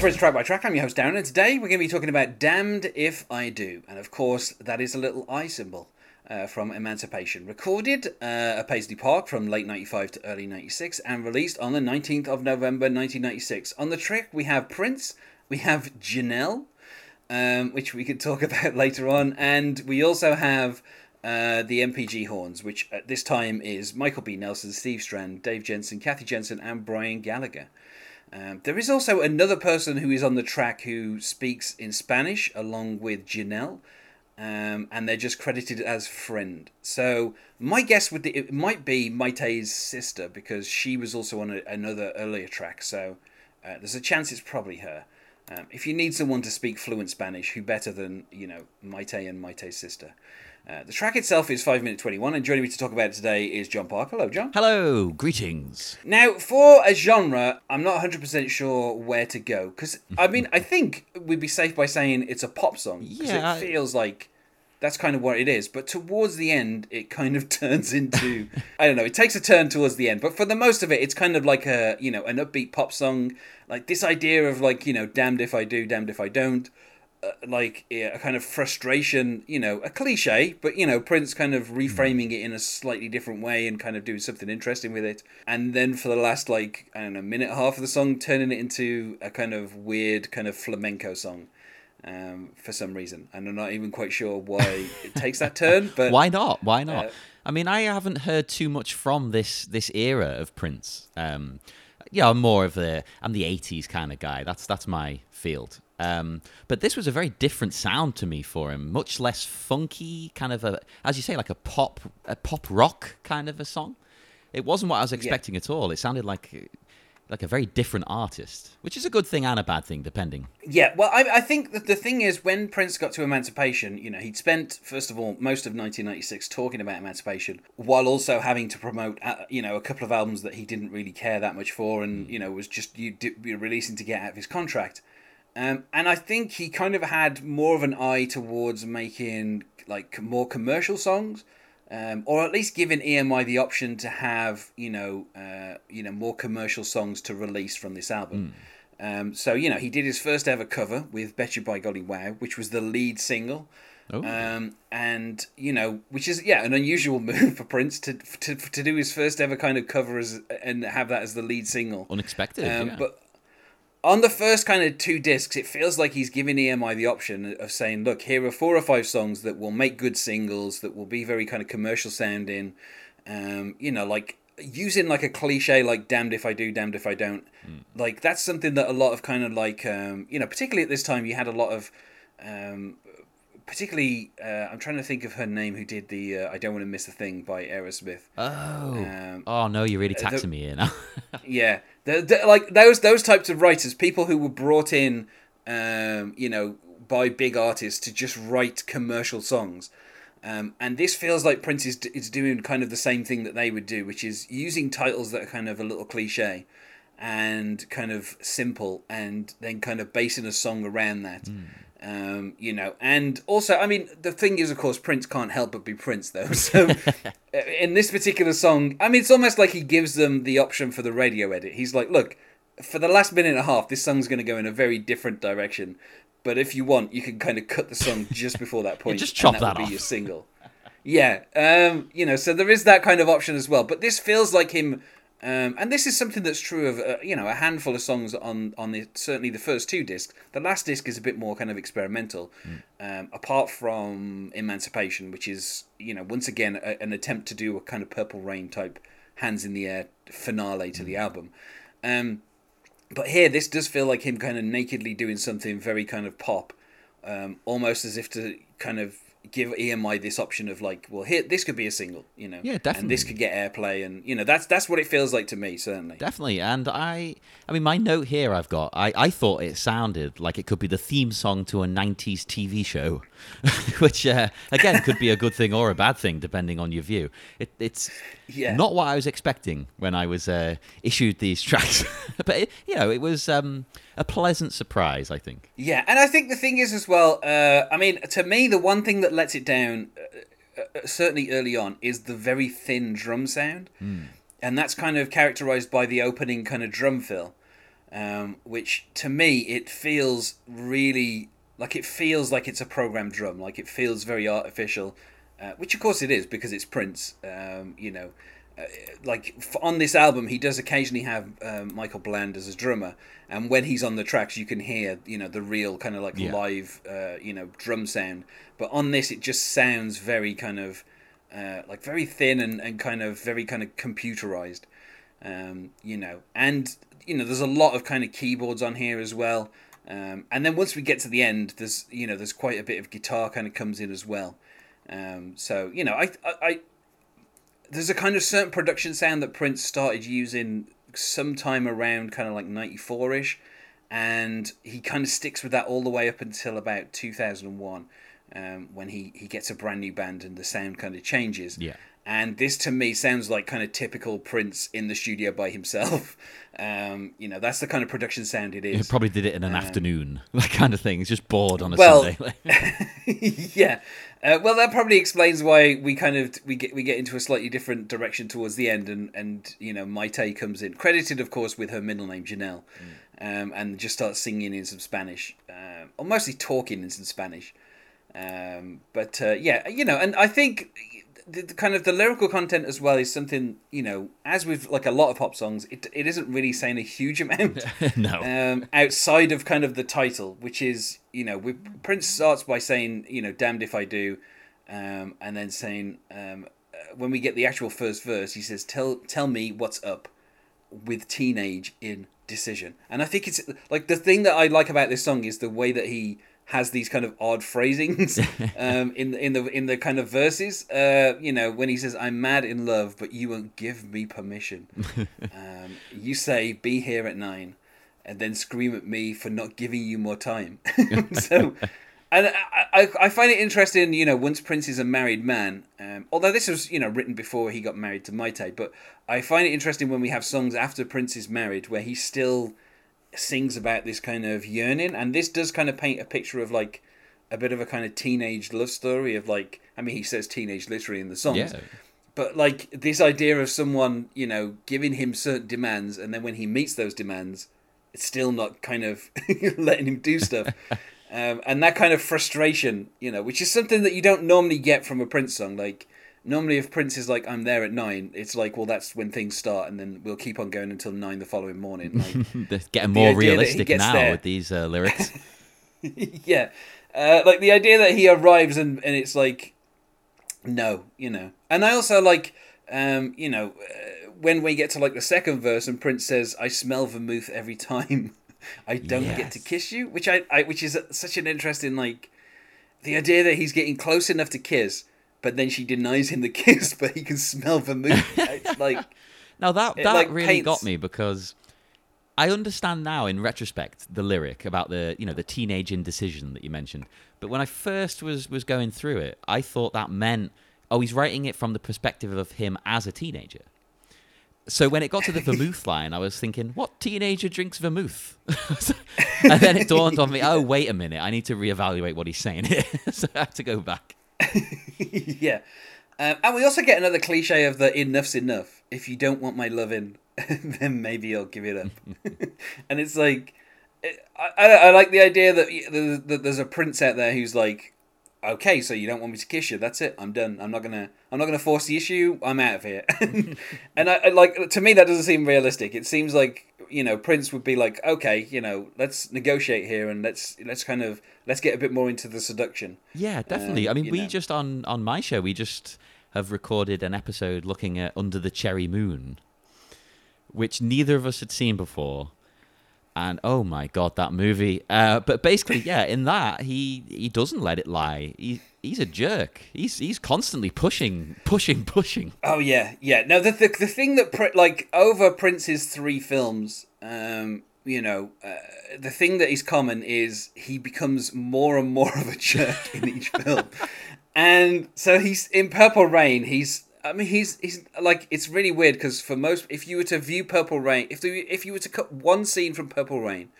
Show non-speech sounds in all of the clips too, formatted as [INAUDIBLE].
to Track by Track. I'm your host Darren, and today we're going to be talking about "Damned If I Do," and of course that is a little eye symbol uh, from Emancipation, recorded uh, at Paisley Park from late '95 to early '96, and released on the 19th of November 1996. On the track we have Prince, we have Janelle, um, which we could talk [LAUGHS] about later on, and we also have. Uh, the MPG horns, which at this time is Michael B. Nelson, Steve Strand, Dave Jensen, Kathy Jensen, and Brian Gallagher. Um, there is also another person who is on the track who speaks in Spanish along with Janelle, um, and they're just credited as friend. So my guess would be, it might be Mayte's sister because she was also on a, another earlier track. So uh, there's a chance it's probably her. Um, if you need someone to speak fluent Spanish, who better than you know Mayte and Mayte's sister? Uh, the track itself is 5 minute 21, and joining me to talk about it today is John Park. Hello, John. Hello, greetings. Now, for a genre, I'm not 100% sure where to go. Because, I mean, I think we'd be safe by saying it's a pop song. Because Yeah, I- it feels like that's kind of what it is. But towards the end, it kind of [LAUGHS] turns into. I don't know, it takes a turn towards the end. But for the most of it, it's kind of like a, you know, an upbeat pop song. Like this idea of, like, you know, damned if I do, damned if I don't uh, like yeah, a kind of frustration, you know, a cliche, but you know, Prince kind of reframing it in a slightly different way and kind of doing something interesting with it. And then for the last like I don't know minute half of the song, turning it into a kind of weird kind of flamenco song. Um, for some reason, and I'm not even quite sure why it takes that turn. [LAUGHS] But Why not? Why not? Uh, I mean, I haven't heard too much from this this era of Prince. Um, yeah, I'm more of the I'm the '80s kind of guy. That's that's my field. Um, but this was a very different sound to me for him. Much less funky, kind of a, as you say, like a pop a pop rock kind of a song. It wasn't what I was expecting at all. It sounded like like a very different artist, which is a good thing and a bad thing, depending. Yeah, well, I, I think that the thing is, when Prince got to Emancipation, you know, he'd spent, first of all, most of 1996 talking about Emancipation, while also having to promote, uh, you know, a couple of albums that he didn't really care that much for and, you know, was just you di- releasing to get out of his contract. Um, and I think he kind of had more of an eye towards making, like, more commercial songs. Um, or at least giving EMI the option to have, you know, uh, you know, more commercial songs to release from this album. Um, so you know, he did his first ever cover with "Bet You by Golly Wow," which was the lead single, Oh. um, and you know, which is yeah, an unusual [LAUGHS] move for Prince to to to do his first ever kind of cover as and have that as the lead single. Unexpected. Um, yeah. But on the first kind of two discs, it feels like he's giving EMI the option of saying, "Look, here are four or five songs that will make good singles, that will be very kind of commercial sounding, um, you know, like." Using like a cliche like "damned if I do, damned if I don't," like that's something that a lot of kind of like um, you know, particularly at this time, you had a lot of um, particularly uh, I'm trying to think of her name who did the uh, I don't want to miss a thing by Aerosmith. oh, um, oh no, you're really the- taxing me here now. [LAUGHS] Yeah, like those those types of writers, people who were brought in, um, you know, by big artists to just write commercial songs. Um, and this feels like Prince is, is doing kind of the same thing that they would do, which is using titles that are kind of a little cliche and kind of simple, and then kind of basing a song around that. Um, you know, and also, I mean, the thing is, of course, Prince can't help but be Prince, though. [LAUGHS] So, uh, in this particular song, I mean, it's almost like he gives them the option for the radio edit. He's like, look, for the last minute and a half, this song's going to go in a very different direction. But if you want, you can kind of cut the song just before that [LAUGHS] point. just and chop that that will off. be your single. [LAUGHS] Yeah, um, you know, so there is that kind of option as well. But this feels like him, um, and this is something that's true of uh, you know a handful of songs on on the certainly the first two discs. The last disc is a bit more kind of experimental, um, apart from Emancipation, which is you know once again a, an attempt to do a kind of Purple Rain type hands in the air finale to the album. Um, but here, this does feel like him kind of nakedly doing something very kind of pop, um, almost as if to kind of give EMI this option of like, well, here this could be a single, you know, Yeah, and definitely. this could get airplay, and you know, that's that's what it feels like to me, certainly. Definitely, and I, I mean, my note here I've got. I, I thought it sounded like it could be the theme song to a '90s TV show, [LAUGHS] which uh, again could be a good thing or a bad thing depending on your view. It, it's Yeah. not what I was expecting when I was uh, issued these tracks, [LAUGHS] but it, you know, it was um, a pleasant surprise. I think. Yeah, and I think the thing is as well. Uh, I mean, to me, the one thing that lets it down, uh, uh, certainly early on, is the very thin drum sound, and that's kind of characterized by the opening kind of drum fill. um, which to me it feels really like it feels like it's a programmed drum, like it feels very artificial, uh, which of course it is because it's Prince. Um, you know, like on this album, he does occasionally have um, Michael Bland as a drummer, and when he's on the tracks, you can hear you know the real kind of like Yeah. live uh, you know drum sound. But on this, it just sounds very kind of uh, like very thin and, and kind of very kind of computerized. Um, you know, and you know, there's a lot of kind of keyboards on here as well. Um, and then once we get to the end, there's you know, there's quite a bit of guitar kind of comes in as well. Um, so you know, I, I, I there's a kind of certain production sound that Prince started using sometime around kind of like 94 ish, and he kind of sticks with that all the way up until about 2001, um, when he, he gets a brand new band and the sound kind of changes. Yeah. And this to me sounds like kind of typical Prince in the studio by himself. [LAUGHS] Um, you know, that's the kind of production sound it He probably did it in an afternoon, [LAUGHS] that kind of thing. He's just bored on a Well- Sunday. [LAUGHS] yeah. Uh, well, that probably explains why we kind of we get we get into a slightly different direction towards the end, and and you know Mayte comes in, credited of course with her middle name Janelle, um, and just starts singing in some Spanish, um, or mostly talking in some Spanish. Um, but uh, yeah, you know, and I think the, the kind of the lyrical content as well is something you know, as with like a lot of pop songs, it it isn't really saying a huge [LAUGHS] amount [LAUGHS] no. um, outside of kind of the title, which is you know, we, Prince starts by saying you know, "Damned if I do," um, and then saying um, uh, when we get the actual first verse, he says, "Tell tell me what's up with teenage in decision and I think it's like the thing that I like about this song is the way that he has these kind of odd phrasings [LAUGHS] um, in in the in the kind of verses. Uh, you know, when he says, "I'm mad in love, but you won't give me permission." [LAUGHS] um, you say, "Be here at nine, and then scream at me for not giving you more time. [LAUGHS] so, and I, I, I find it interesting, you know, once Prince is a married man, um, although this was, you know, written before he got married to Mayte, but I find it interesting when we have songs after Prince is married where he still sings about this kind of yearning, and this does kind of paint a picture of like a bit of a kind of teenage love story of like, I mean, he says teenage literally in the songs yeah. but like this idea of someone you know giving him certain demands and then when he meets those demands it's still not kind of [LAUGHS] letting him do stuff [LAUGHS] um, and that kind of frustration you know which is something that you don't normally get from a prince song like normally if prince is like i'm there at nine it's like well that's when things start and then we'll keep on going until nine the following morning. Like [LAUGHS] getting more idea that he realistic now there. with these uh, [LAUGHS] lyrics. yeah. Uh, like the idea that he arrives and, and it's like no you know. And i also like um you know uh, when we get to like the second verse and prince says i smell vermouth every time. [LAUGHS] I don't get to kiss you which I, I which is such an interesting like the idea that he's getting close enough to kiss but then she denies him the [LAUGHS] kiss but he can smell vermouth It's like [LAUGHS] Now that that like, really paints- got me because I understand now in retrospect the lyric about the you know the teenage indecision that you mentioned. But when I first was was going through it, I thought that meant oh he's writing it from the perspective of him as a teenager. So when it got to the vermouth [LAUGHS] line, I was thinking, what teenager drinks vermouth? and then it dawned on me, oh wait a minute, I need to reevaluate what he's saying here. so I had to go back. [LAUGHS] yeah. Um, and we also get another cliche of the enough's enough. If you don't want my loving, [LAUGHS] then maybe I'll give it up. [LAUGHS] and it's like, I, I, I like the idea that there's a prince out there who's like, okay, so you don't want me to kiss you. That's it. I'm done. I'm not gonna. I'm not gonna force the issue. I'm out of here. [LAUGHS] and I, I like to me that doesn't seem realistic. It seems like you know Prince would be like, okay, you know, let's negotiate here and let's let's kind of let's get a bit more into the seduction. Yeah, definitely. Um, I mean, we know. just on on my show, we just have recorded an episode looking at Under the Cherry Moon, which neither of us had seen before. And oh my god, that movie! Uh, but basically, [LAUGHS] yeah, in that he he doesn't let it lie. He he's a jerk. He's he's constantly pushing, pushing, pushing. Oh yeah, yeah. No, the the, the thing that like over Prince's three films, um, you know, uh, the thing that is common is he becomes more and more of a jerk in each [LAUGHS] film, and so he's in Purple Rain. He's I mean he's he's like it's really weird because for most if you were to view Purple Rain if the, if you were to cut one scene from Purple Rain.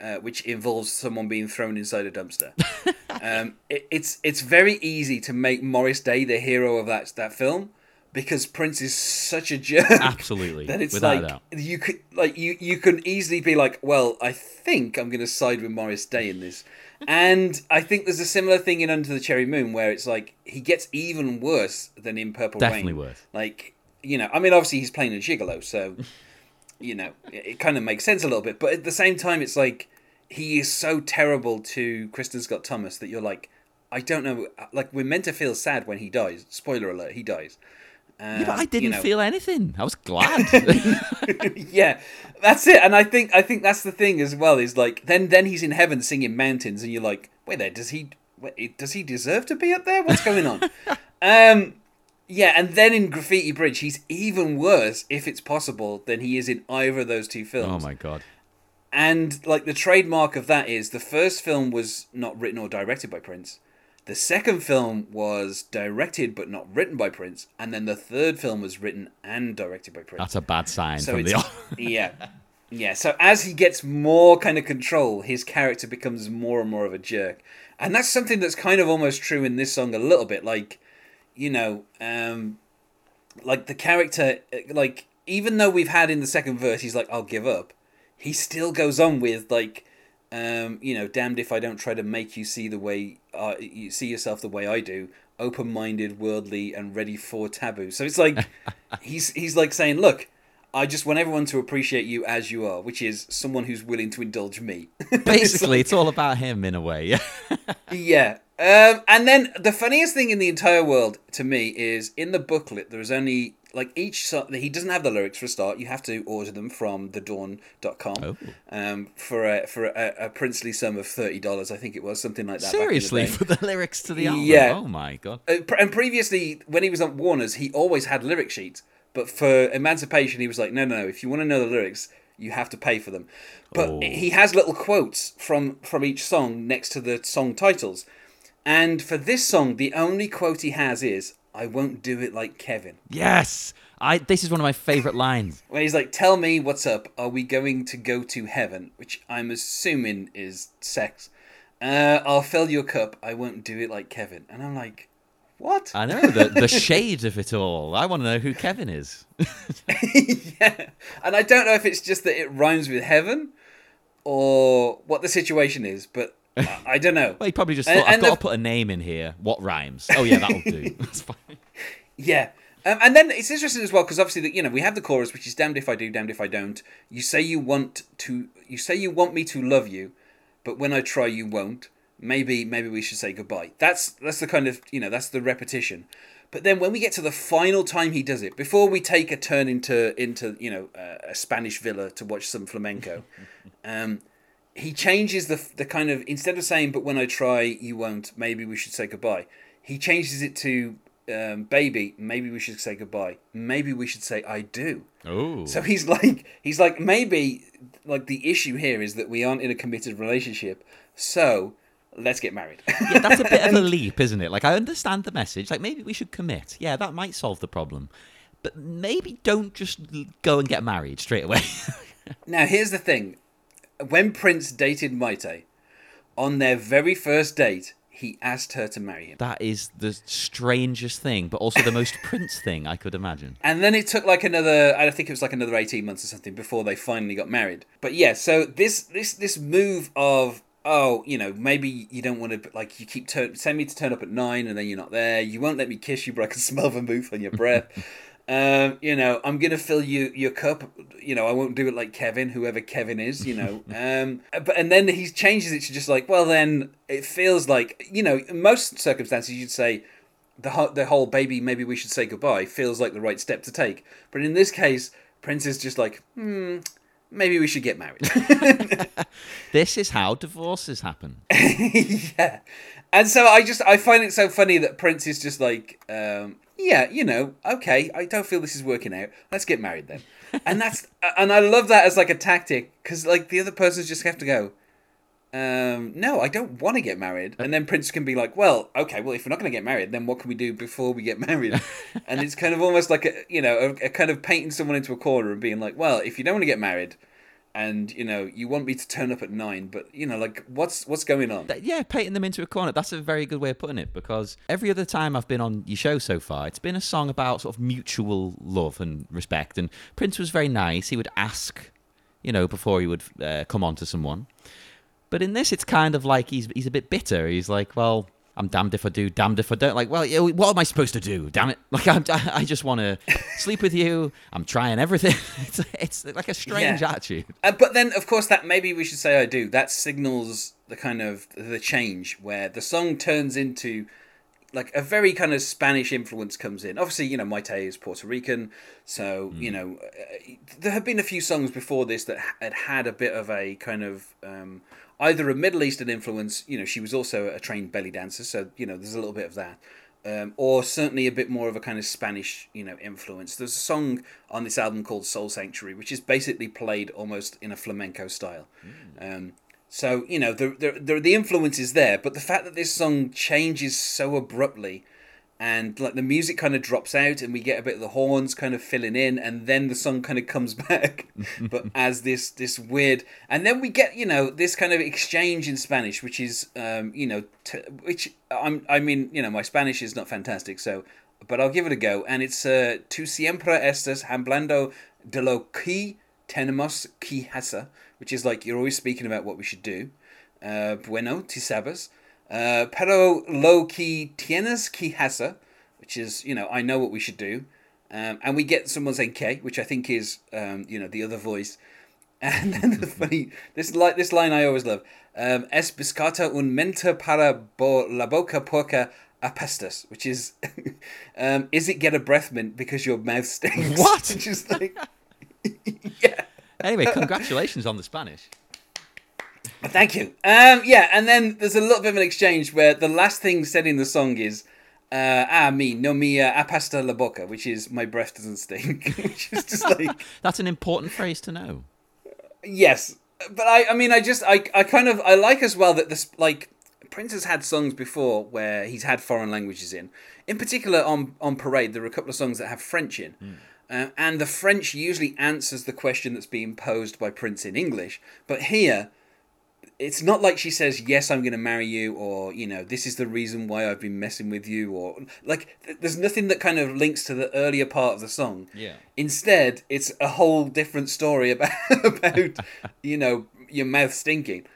Uh, which involves someone being thrown inside a dumpster. [LAUGHS] um, it, it's it's very easy to make Morris Day the hero of that that film, because Prince is such a jerk. [LAUGHS] Absolutely, that it's without a like doubt. you could like you you can easily be like, well, I think I'm going to side with Morris Day in this, and I think there's a similar thing in Under the Cherry Moon where it's like he gets even worse than in Purple Rain. Definitely Rain. worse. Like you know, I mean, obviously he's playing a gigolo, so [LAUGHS] you know it, it kind of makes sense a little bit, but at the same time, it's like he is so terrible to Kristin Scott Thomas that you're like. I don't know. Like we're meant to feel sad when he dies. Spoiler alert: he dies. Yeah, but Um, I didn't know. feel anything. I was glad. [LAUGHS] [LAUGHS] yeah, that's it. And I think I think that's the thing as well. Is like then then he's in heaven singing mountains, and you're like, wait there, does he wait, does he deserve to be up there? What's going on? [LAUGHS] um, yeah, and then in Graffiti Bridge, he's even worse, if it's possible, than he is in either of those two films. Oh my god. And like the trademark of that is the first film was not written or directed by Prince. The second film was directed but not written by Prince, and then the third film was written and directed by Prince. That's a bad sign So from the [LAUGHS] yeah, yeah. So as he gets more kind of control, his character becomes more and more of a jerk, and that's something that's kind of almost true in this song a little bit. Like, you know, um, like the character, like even though we've had in the second verse, he's like, "I'll give up," he still goes on with like. Um, you know, damned if I don't try to make you see the way uh, you see yourself the way I do, open-minded, worldly, and ready for taboo. So it's like [LAUGHS] he's he's like saying, "Look, I just want everyone to appreciate you as you are, which is someone who's willing to indulge me." [LAUGHS] Basically, it's all about him in a way. [LAUGHS] yeah. Um, and then the funniest thing in the entire world to me is in the booklet there is only like each song he doesn't have the lyrics for a start. You have to order them from thedawn.com Oh. um, for a for a, a princely sum of thirty dollars. I think it was something like that. in the Seriously, for the lyrics to the album. Yeah. Oh my god. Uh, and previously, when he was on Warner's, he always had lyric sheets. But for Emancipation, he was like, no, no, no. If you want to know the lyrics, you have to pay for them. But Oh. he has little quotes from from each song next to the song titles. And for this song, the only quote he has is, "I won't do it like Kevin." Yes. I this is one of my favorite lines. [LAUGHS] Where he's like, "Tell me what's up. Are we going to go to heaven?" Which I'm assuming is sex. Uh, I'll fill your cup. I won't do it like Kevin. And I'm like, what? I know the the [LAUGHS] shade of it all. I want to know who Kevin is. [LAUGHS] yeah, and I don't know if it's just that it rhymes with heaven, or what the situation is, but I, I don't know. Well, he probably just And- thought, I've got the- to put a name in here. What rhymes? Oh yeah, that'll do. That's fine. Yeah. Um, and then it's interesting as well because obviously that you know we have the chorus which is damned if I do, damned if I don't. You say you want to, you say you want me to love you, but when I try you won't. Maybe maybe we should say goodbye. That's that's the kind of you know that's the repetition. But then when we get to the final time he does it, before we take a turn into into you know uh, a Spanish villa to watch some flamenco, [LAUGHS] um, he changes the the kind of instead of saying "but when I try you won't," maybe we should say goodbye. He changes it to um, "baby, maybe we should say goodbye. Maybe we should say I do." Oh. So he's like he's like maybe like the issue here is that we aren't in a committed relationship, so let's get married. yeah, that's a bit of a [LAUGHS] [LAUGHS] leap, isn't it? Like I understand the message. Like maybe we should commit. Yeah, that might solve the problem. But maybe don't just go and get married straight away. [LAUGHS] Now, here's the thing. When Prince dated Mayte, on their very first date, he asked her to marry him. that is the strangest thing, but also the most [LAUGHS] Prince thing I could imagine. And then it took like another I think it was like another 18 months or something before they finally got married. But yeah, so this this this move of oh, you know, maybe you don't want to like you keep turn send me to turn up at 9 and then you're not there. You won't let me kiss you but I can [LAUGHS] smell vermouth on your breath. [LAUGHS] Um, you know, I'm gonna fill you your cup. You know, I won't do it like Kevin, whoever Kevin is. You know, [LAUGHS] um, but and then he changes it to just like, well, then it feels like you know, in most circumstances you'd say the whole, the whole baby. Maybe we should say goodbye. Feels like the right step to take. But in this case, Prince is just like, hmm, maybe we should get married. [LAUGHS] This is how divorces happen. [LAUGHS] yeah, and so I just I find it so funny that Prince is just like, um, yeah, you know, okay, I don't feel this is working out. Let's get married then, and that's and I love that as like a tactic because like the other person's just have to go. Um, no, I don't want to get married, and then Prince can be like, "Well, okay, well, if we're not going to get married, then what can we do before we get married?" [LAUGHS] and it's kind of almost like a you know a, a kind of painting someone into a corner and being like, "Well, if you don't want to get married, and you know you want me to turn up at nine, but you know like what's what's going on? Yeah, painting them into a corner. That's a very good way of putting it because every other time I've been on your show so far, it's been a song about sort of mutual love and respect. And Prince was very nice. He would ask, you know, before he would uh, come on to someone. But in this, it's kind of like he's he's a bit bitter. He's like, well. I'm damned if I do, damned if I don't. Like, well, what am I supposed to do? Damn it! [LAUGHS] Like, I'm, I just want to sleep with you. I'm trying everything. [LAUGHS] It's, it's like a strange Yeah. attitude. Uh, but then, of course, that maybe we should say I do. That signals the kind of the change where the song turns into like a very kind of Spanish influence comes in. Obviously, you know, Mayte is Puerto Rican, so you know, uh, there have been a few songs before this that had had a bit of a kind of um, either a Middle Eastern influence. You know, she was also a trained belly dancer, so you know, there's a little bit of that. Um, or certainly a bit more of a kind of Spanish, you know, influence. There's a song on this album called Soul Sanctuary, which is basically played almost in a flamenco style. Um, so you know the, the the the influence is there, but the fact that this song changes so abruptly, and like the music kind of drops out, and we get a bit of the horns kind of filling in, and then the song kind of comes [LAUGHS] back, but [LAUGHS] as this this weird, and then we get you know this kind of exchange in Spanish, which is um, you know t- which I'm I mean you know my Spanish is not fantastic, so but I'll give it a go, and it's uh, tu siempre estás hablando de lo que tenemos que hacer, which is like you're always speaking about what we should do. Uh, bueno, tú sabes. Uh, pero lo que tienes que hacer, which is, you know, I know what we should do. Um, and we get someone saying que, which I think is, um, you know, the other voice. [LAUGHS] And then the [LAUGHS] funny, this, li- this line I always love. Um, es biscata un mente para bo- la boca porca apestas, which is, [LAUGHS] um, is it get a breath mint because your mouth stinks? What? which is like, yeah. Anyway, congratulations on the Spanish. Thank you. Um, yeah, and then there's a little bit of an exchange where the last thing said in the song is, uh, "Ah, me no me uh, apasta la boca," which is my breath doesn't stink, [LAUGHS] which is just like [LAUGHS] That's an important phrase to know. yes, but I I mean I just I I kind of I like as well that this like Prince has had songs before where he's had foreign languages in. In particular, on on Parade, there are a couple of songs that have French in. Uh, and the French usually answers the question that's being posed by Prince in English. But here, it's not like she says yes i'm going to marry you or you know this is the reason why i've been messing with you or like th- there's nothing that kind of links to the earlier part of the song Yeah. instead it's a whole different story [LAUGHS] about about you know your mouth stinking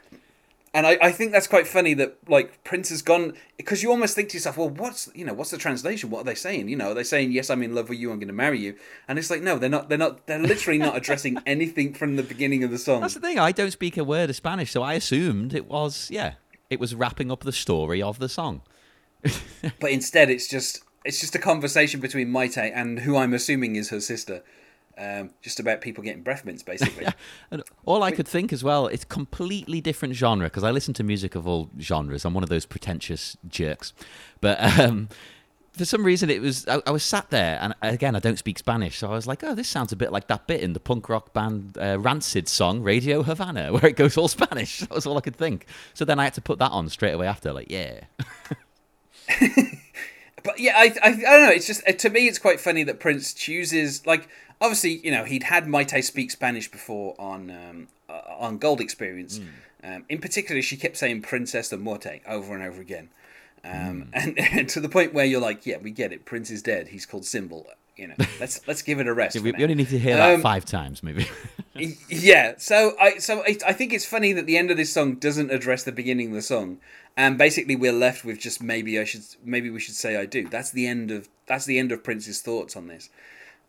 and I, I think that's quite funny that like Prince has gone because you almost think to yourself, well, what's you know what's the translation? What are they saying? You know, are they saying yes, I'm in love with you, I'm going to marry you? And it's like no, they're not. They're not. They're literally not addressing [LAUGHS] anything from the beginning of the song. That's the thing. I don't speak a word of Spanish, so I assumed it was yeah, it was wrapping up the story of the song. [LAUGHS] but instead it's just it's just a conversation between Mayte and who I'm assuming is her sister, um, just about people getting breath mints, basically. [LAUGHS] And all I could think as well, it's completely different genre because I listen to music of all genres. I'm one of those pretentious jerks, but um, for some reason it was I, I was sat there and again I don't speak Spanish, so I was like, oh, this sounds a bit like that bit in the punk rock band uh, Rancid song Radio Havana [LAUGHS] where it goes all Spanish. [LAUGHS] That was all I could think. So then I had to put that on straight away after, like, yeah, But yeah, I, I, I don't know. It's just to me, it's quite funny that Prince chooses like obviously you know he'd had Mayte speak Spanish before on um, uh, on Gold Experience. Um, in particular, she kept saying Princess de Morte over and over again, um, and, [LAUGHS] and to the point where you're like, yeah, we get it. Prince is dead. He's called Symbol. You know, [LAUGHS] let's let's give it a rest. we, we only need to hear that Um, five times maybe. [LAUGHS] Yeah, so I so I, I think it's funny that the end of this song doesn't address the beginning of the song, and basically we're left with just maybe I should maybe we should say I do. That's the end of that's the end of Prince's thoughts on this,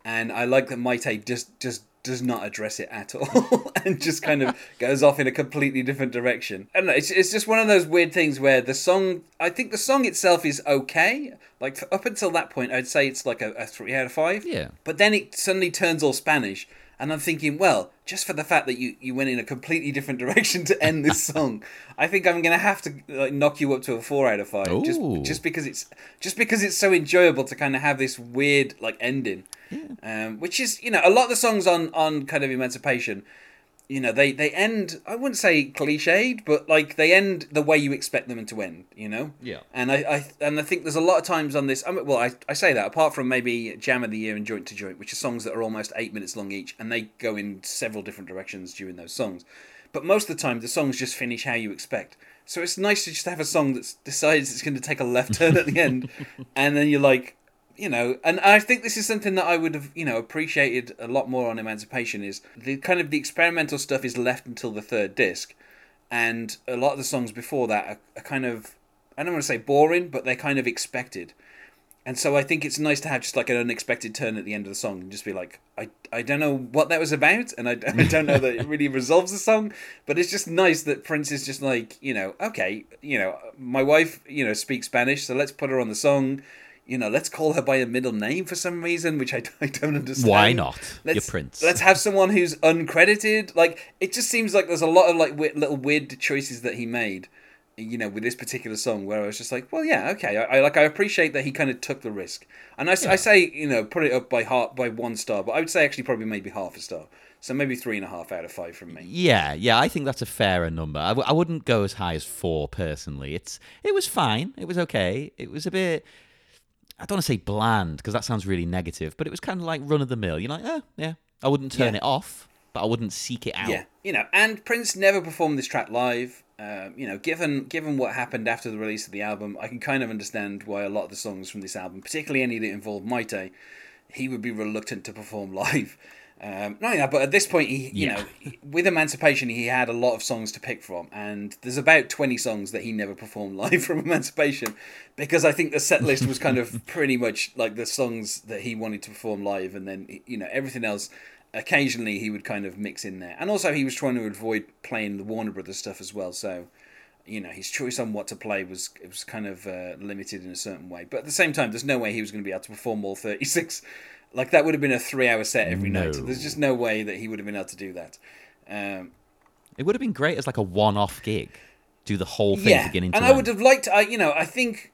and I like that Mayte just just does not address it at all [LAUGHS] [LAUGHS] and just kind of goes off in a completely different direction. I. It's it's just one of those weird things where the song I think the song itself is okay. Like up until that point, I'd say it's like a, a three out of five. Yeah. But then it suddenly turns all Spanish, and I'm thinking, well, just for the fact that you, you went in a completely different [LAUGHS] direction to end this [LAUGHS] song, I think I'm gonna have to like knock you up to a four out of five, just Ooh. just because it's just because it's so enjoyable to kind of have this weird like ending, um, which is you know a lot of the songs on on kind of Emancipation. You know they they end i wouldn't say cliched but like they end the way you expect them to end you know? Yeah. and i, I and i think there's a lot of times on this I mean, well I, I say that apart from maybe jam of the year and joint to joint which are songs that are almost eight minutes long each and they go in several different directions during those songs. But most of the time the songs just finish how you expect. So it's nice to just have a song that decides it's going to take a left turn at the end [LAUGHS] and then you're like you know, and I think this is something that I would have, you know, appreciated a lot more on Emancipation is the kind of the experimental stuff is left until the third disc, and a lot of the songs before that are, are kind of, I don't want to say boring, but they're kind of expected, and so I think it's nice to have just like an unexpected turn at the end of the song and just be like, I, I don't know what that was about, and I, [LAUGHS] I don't know that it really resolves the song, but it's just nice that Prince is just like, you know, okay, you know, my wife, you know, speaks Spanish, so let's put her on the song you know, let's call her by a middle name for some reason, which I, [LAUGHS] I don't understand. Why not? Let's, Your prince. Let's have someone who's uncredited. Like, it just seems like there's a lot of like weird, little weird choices that he made, you know, with this particular song, where I was just like, well, yeah, okay, I, I like I appreciate that he kind of took the risk, and I, I say, you know, put it up by heart by one star, but I would say actually probably maybe half a star. So maybe three and a half out of five from me. Yeah, yeah, I think that's a fairer number. I, w- I wouldn't go as high as four personally. It's it was fine. It was okay. It was a bit. I don't want to say bland because that sounds really negative, but it was kind of like run of the mill. You're like, oh, yeah. I wouldn't turn Yeah. it off, but I wouldn't seek it out. Yeah, you know, and Prince never performed this track live. Um, you know, given given what happened after the release of the album, I can kind of understand why a lot of the songs from this album, particularly any that involve Mayte, he would be reluctant to perform [LAUGHS] live. Um, that, but at this point, he you Yeah. know, with Emancipation, he had a lot of songs to pick from, and there's about twenty songs that he never performed [LAUGHS] live from Emancipation, because I think the set list was kind of [LAUGHS] pretty much like the songs that he wanted to perform live, and then you know everything else occasionally he would kind of mix in there. And also he was trying to avoid playing the Warner Brothers stuff as well. So, you know, his choice on what to play was it was kind of uh, limited in a certain way. But at the same time, there's no way he was going to be able to perform all 36. Like that would have been a three-hour set every night. There's just no way that he would have been able to do that. Um, It would have been great as like a one-off gig. Do the whole thing beginning to and I end. would have liked. I you know I think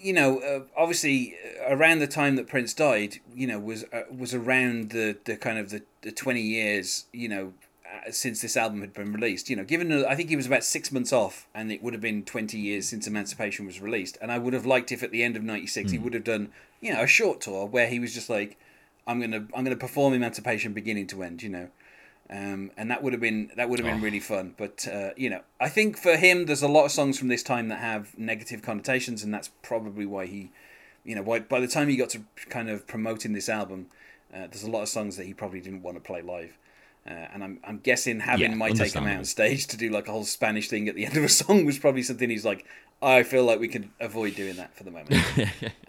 you know uh, obviously uh, around the time that Prince died, you know was uh, was around the the kind of the, the twenty years you know uh, since this album had been released. You know, given uh, I think he was about six months off, and it would have been twenty years since Emancipation was released. And I would have liked if at the end of '96 he would have done you know a short tour where he was just like, I'm gonna I'm gonna perform Emancipation beginning to end. You know. Um, and that would have been that would have been really fun. But uh, you know, I think for him, there's a lot of songs from this time that have negative connotations, and that's probably why he, you know, why by the time he got to kind of promoting this album, uh, there's a lot of songs that he probably didn't want to play live. Uh, and I'm, I'm guessing having Yeah, take come out on stage to do like a whole Spanish thing at the end of a song was probably something he's like, I feel like we can avoid doing that for the moment.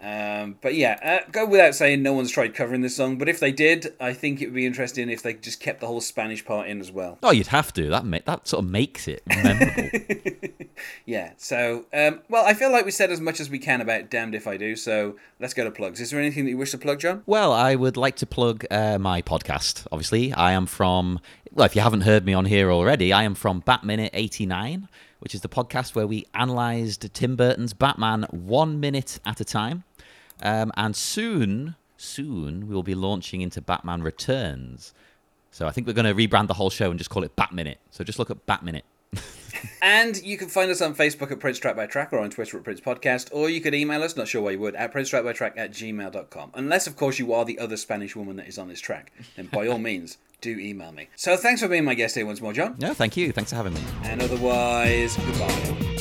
[LAUGHS] um, but yeah, uh, go without saying, no one's tried covering this song. But if they did, I think it would be interesting if they just kept the whole Spanish part in as well. Oh, you'd have to. That ma- that sort of makes it memorable. [LAUGHS] Yeah. So, um, well, I feel like we said as much as we can about Damned If I Do. So let's go to plugs. Is there anything that you wish to plug, John? Well, I would like to plug uh, my podcast. Obviously, I am from. Well, if you haven't heard me on here already, I am from Bat Minute eighty nine, which is the podcast where we analysed Tim Burton's Batman one minute at a time. Um, and soon, soon we will be launching into Batman Returns. So I think we're going to rebrand the whole show and just call it Bat Minute. So just look at Bat Minute. [LAUGHS] And you can find us on Facebook at Prince Track by Track or on Twitter at Prince Podcast, or you could email us, not sure why you would, at Prince Track by Track at gmail.com. Unless, of course, you are the other Spanish woman that is on this track. Then by all [LAUGHS] means, do email me. So thanks for being my guest here once more, John. No, thank you. Thanks for having me. And otherwise, goodbye.